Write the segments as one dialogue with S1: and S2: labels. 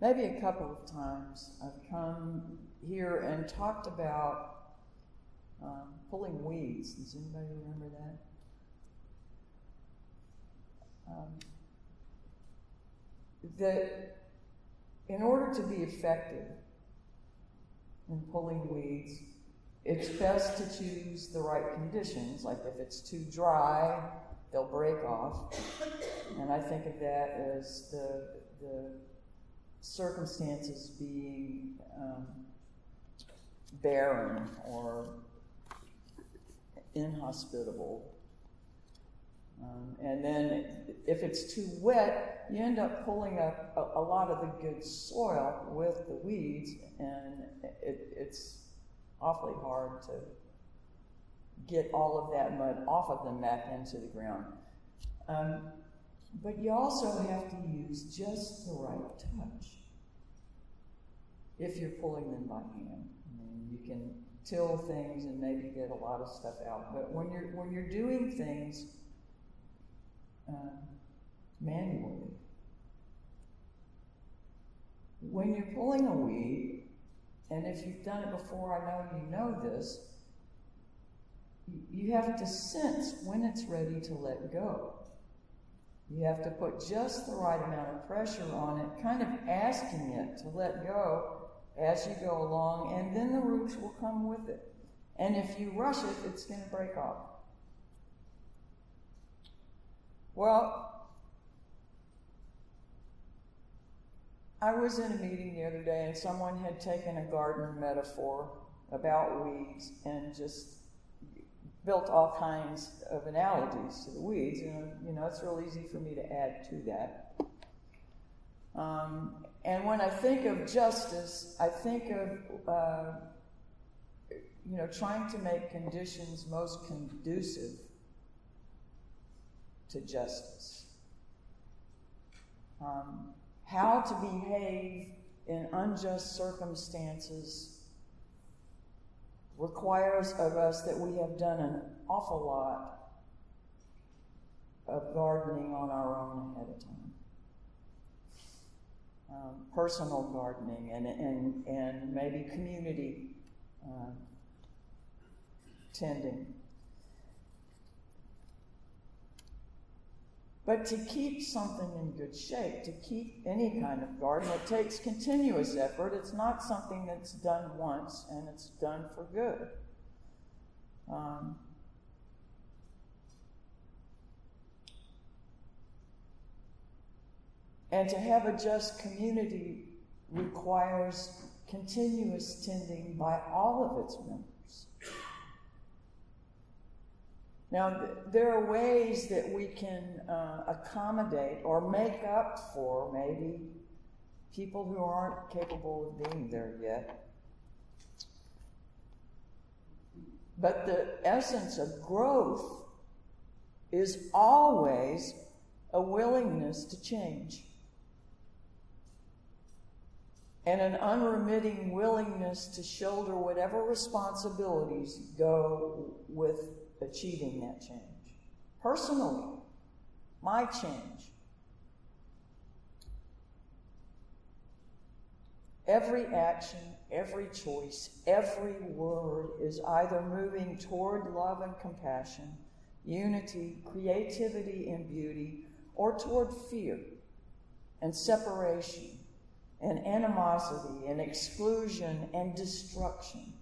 S1: maybe a couple of times, I've come here and talked about um, pulling weeds. Does anybody remember that? Um, that in order to be effective in pulling weeds, it's best to choose the right conditions. Like if it's too dry, they'll break off. And I think of that as the, the circumstances being um, barren or inhospitable. Um, and then if it's too wet, you end up pulling up a, a lot of the good soil with the weeds, and it, it's awfully hard to get all of that mud off of them back into the ground. Um, but you also have to use just the right touch if you're pulling them by hand. I mean, you can till things and maybe get a lot of stuff out. But when you're when you're doing things uh, manually, when you're pulling a weed, and if you've done it before, I know you know this, you have to sense when it's ready to let go. You have to put just the right amount of pressure on it, kind of asking it to let go as you go along, and then the roots will come with it. And if you rush it, it's going to break off. Well, I was in a meeting the other day, and someone had taken a garden metaphor about weeds and just built all kinds of analogies to the weeds, and you know it's real easy for me to add to that. Um, and when I think of justice, I think of uh, you know trying to make conditions most conducive to justice. Um, how to behave in unjust circumstances requires of us that we have done an awful lot of gardening on our own ahead of time. Um, personal gardening and, and, and maybe community uh, tending. But to keep something in good shape, to keep any kind of garden, it takes continuous effort. It's not something that's done once and it's done for good. Um, and to have a just community requires continuous tending by all of its members. Now, th- there are ways that we can uh, accommodate or make up for maybe people who aren't capable of being there yet. But the essence of growth is always a willingness to change and an unremitting willingness to shoulder whatever responsibilities go with achieving that change. Personally, my change. Every action, every choice, every word is either moving toward love and compassion, unity, creativity, and beauty, or toward fear and separation and animosity and exclusion and destruction.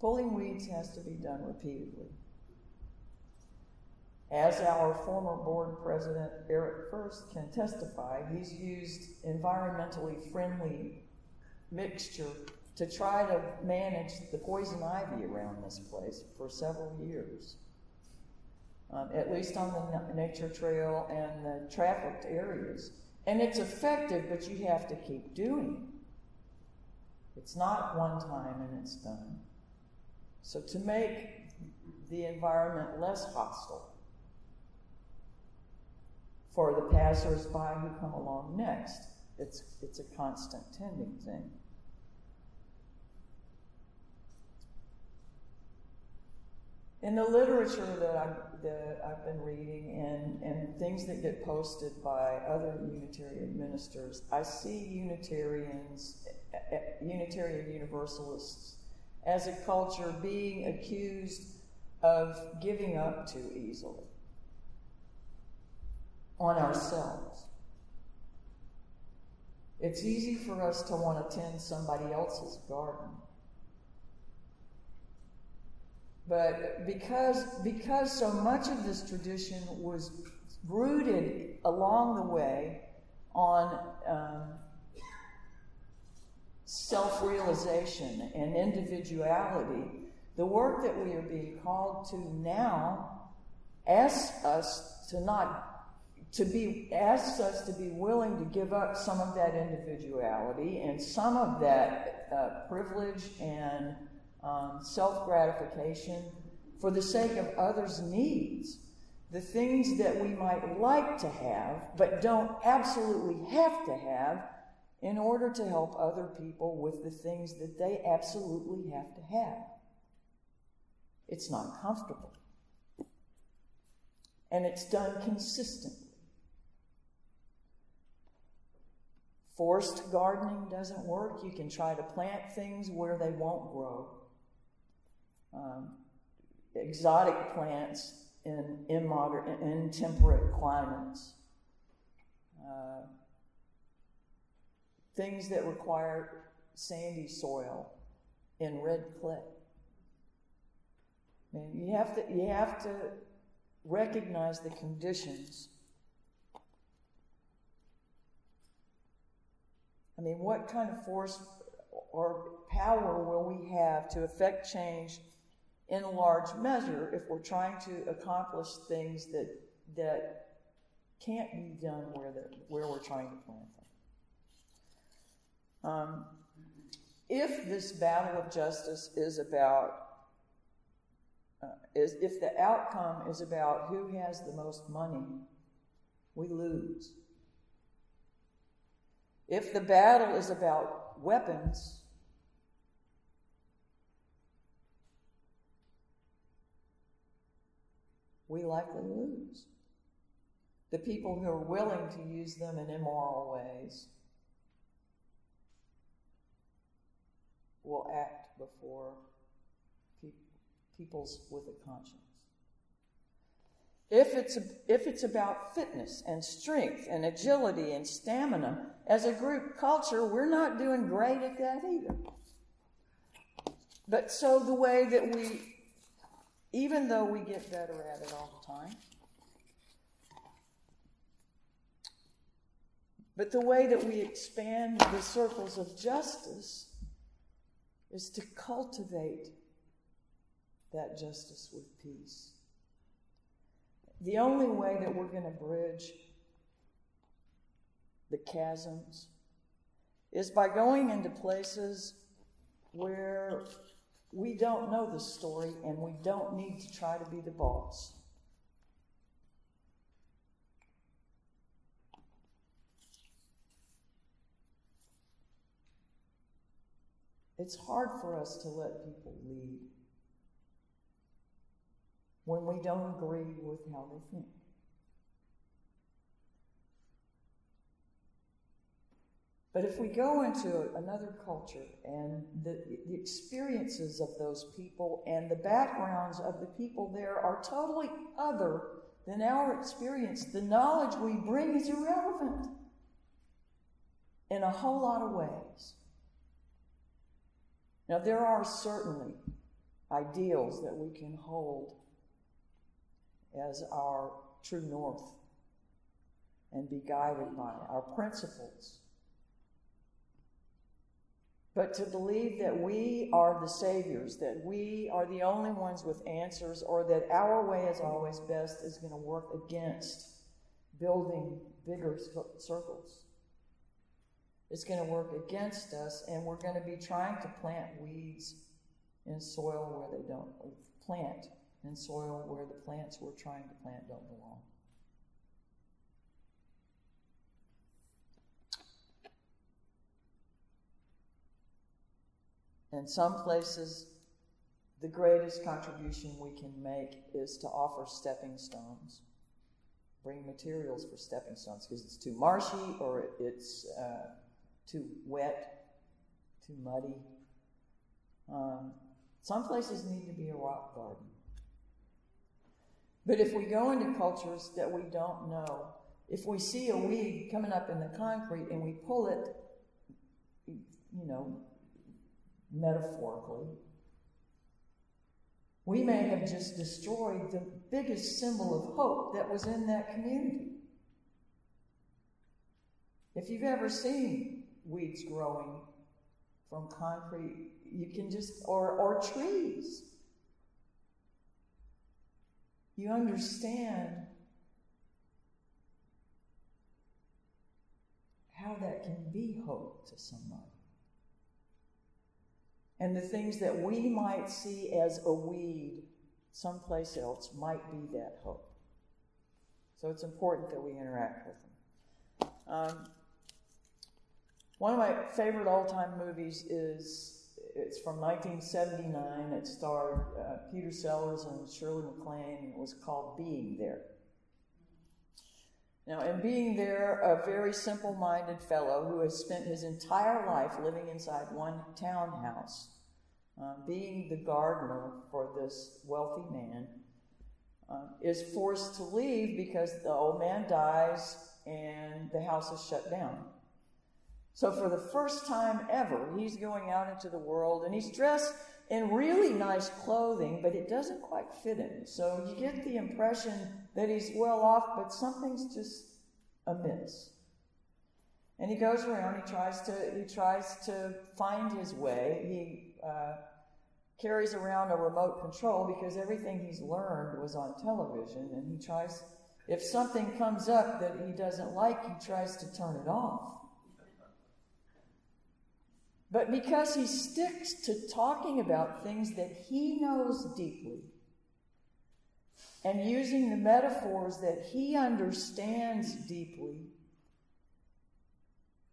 S1: Pulling weeds has to be done repeatedly. As our former board president, Eric First, can testify, he's used environmentally friendly mixture to try to manage the poison ivy around this place for several years. Um, at least on the nature trail and the trafficked areas. And it's effective, but you have to keep doing it. It's not one time and it's done. So, to make the environment less hostile for the passersby who come along next, it's, it's a constant tending thing. In the literature that I that I've been reading and, and things that get posted by other Unitarian ministers, I see Unitarians, eh, eh, Unitarian Universalists, as a culture being accused of giving up too easily on ourselves. It's easy for us to want to tend somebody else's garden. But because, because so much of this tradition was rooted along the way on um, self realization and individuality, the work that we are being called to now asks us to not to be asks us to be willing to give up some of that individuality and some of that uh, privilege and um, self gratification for the sake of others' needs. The things that we might like to have, but don't absolutely have to have, in order to help other people with the things that they absolutely have to have. It's not comfortable. And it's done consistently. Forced gardening doesn't work. You can try to plant things where they won't grow um, exotic plants in immoderate, in temperate climates, uh, things that require sandy soil and red clay. Mean, you have to you have to recognize the conditions. I mean, what kind of force or power will we have to affect change in a large measure if we're trying to accomplish things that that can't be done where where we're trying to plant. Um, if this battle of justice is about uh, is if the outcome is about who has the most money, we lose. If the battle is about weapons, we likely lose. The people who are willing to use them in immoral ways will act before pe- peoples with a conscience. If it's, if it's about fitness and strength and agility and stamina, as a group culture, we're not doing great at that either. But so the way that we even though we get better at it all the time. But the way that we expand the circles of justice is to cultivate that justice with peace. The only way that we're going to bridge the chasms is by going into places where we don't know the story and we don't need to try to be the boss. It's hard for us to let people lead when we don't agree with how they think. But if we go into another culture and the, the, experiences of those people and the backgrounds of the people there are totally other than our experience, the knowledge we bring is irrelevant in a whole lot of ways. Now, there are certainly ideals that we can hold as our true north and be guided by, our principles but to believe that we are the saviors, that we are the only ones with answers, or that our way is always best is going to work against building bigger circles. It's going to work against us, and we're going to be trying to plant weeds in soil where they don't plant in soil where the plants we're trying to plant don't belong. In some places, the greatest contribution we can make is to offer stepping stones. Bring materials for stepping stones because it's too marshy or it's uh, too wet, too muddy. Um, some places need to be a rock garden. But if we go into cultures that we don't know, if we see a weed coming up in the concrete and we pull it, you know, metaphorically, we may have just destroyed the biggest symbol of hope that was in that community. If you've ever seen weeds growing from concrete, you can just, or, or trees, you understand how that can be hope to somebody. And the things that we might see as a weed someplace else might be that hope. So it's important that we interact with them. Um, one of my favorite all-time movies is it's from 1979. It starred uh, Peter Sellers and Shirley MacLaine. It was called Being There. Now, in being there, a very simple minded fellow who has spent his entire life living inside one townhouse, uh, being the gardener for this wealthy man, uh, is forced to leave because the old man dies and the house is shut down. So, for the first time ever, he's going out into the world and he's dressed in really nice clothing, but it doesn't quite fit him. So, you get the impression that he's well off, but something's just amiss. And he goes around, he tries to, he tries to find his way. He uh, carries around a remote control because everything he's learned was on television, and he tries, if something comes up that he doesn't like, he tries to turn it off. But because he sticks to talking about things that he knows deeply and using the metaphors that he understands deeply,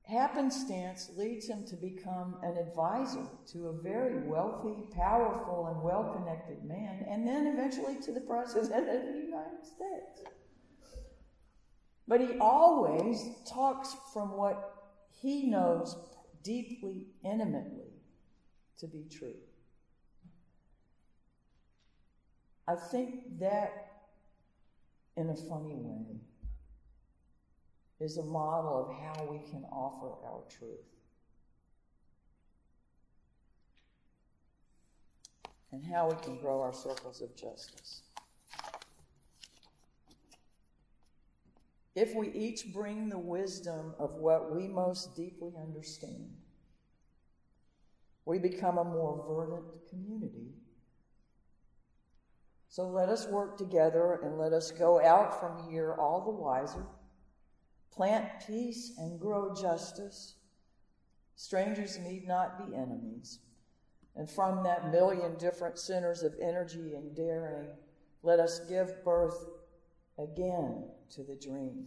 S1: happenstance leads him to become an advisor to a very wealthy, powerful, and well connected man, and then eventually to the President of the United States. But he always talks from what he knows deeply, intimately to be true. I think that, in a funny way, is a model of how we can offer our truth. And how we can grow our circles of justice. If we each bring the wisdom of what we most deeply understand, we become a more verdant community. So let us work together and let us go out from here all the wiser, plant peace and grow justice. Strangers need not be enemies. And from that million different centers of energy and daring, let us give birth again to the dream.